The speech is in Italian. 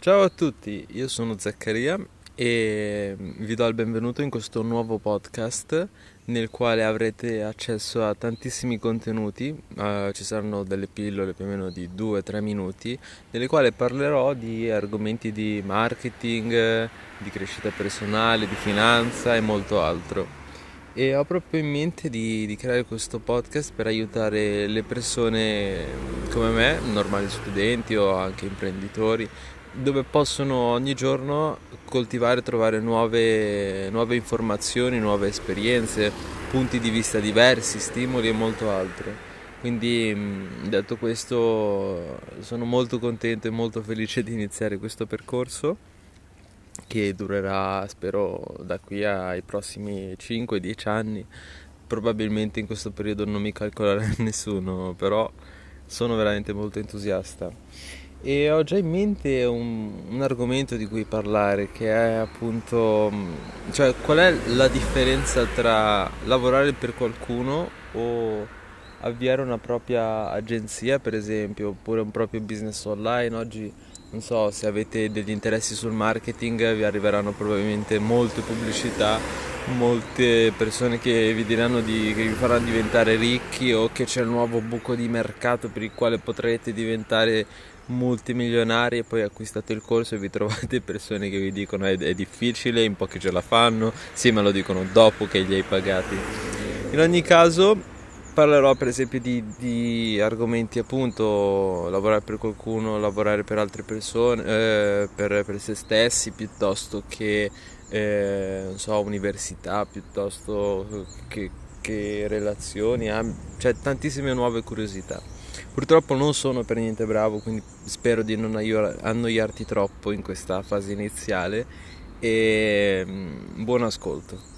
Ciao a tutti, io sono Zaccaria e vi do il benvenuto in questo nuovo podcast nel quale avrete accesso a tantissimi contenuti, uh, ci saranno delle pillole più o meno di 2-3 minuti, nelle quali parlerò di argomenti di marketing, di crescita personale, di finanza e molto altro. E ho proprio in mente di, di creare questo podcast per aiutare le persone come me, normali studenti o anche imprenditori, dove possono ogni giorno coltivare e trovare nuove, nuove informazioni, nuove esperienze, punti di vista diversi, stimoli e molto altro. Quindi detto questo sono molto contento e molto felice di iniziare questo percorso che durerà spero da qui ai prossimi 5-10 anni. Probabilmente in questo periodo non mi calcolerà nessuno, però sono veramente molto entusiasta e ho già in mente un, un, argomento di cui parlare che è appunto cioè qual è la differenza tra lavorare per qualcuno o avviare una propria agenzia per esempio oppure un proprio business online? Oggi non so se avete degli interessi sul marketing vi arriveranno probabilmente molte pubblicità molte persone che vi diranno di, che vi faranno diventare ricchi o che c'è il nuovo buco di mercato per il quale potrete diventare multimilionari e poi acquistate il corso e vi trovate persone che vi dicono è, è difficile, in pochi ce la fanno, sì ma lo dicono dopo che li hai pagati. In ogni caso parlerò per esempio di, di argomenti appunto lavorare per qualcuno, lavorare per altre persone, eh, per, per, se stessi piuttosto che eh, non so, università, piuttosto che, che relazioni, cioè tantissime nuove curiosità. Purtroppo non sono per niente bravo, quindi spero di non annoiarti troppo in questa fase iniziale e mm, buon ascolto.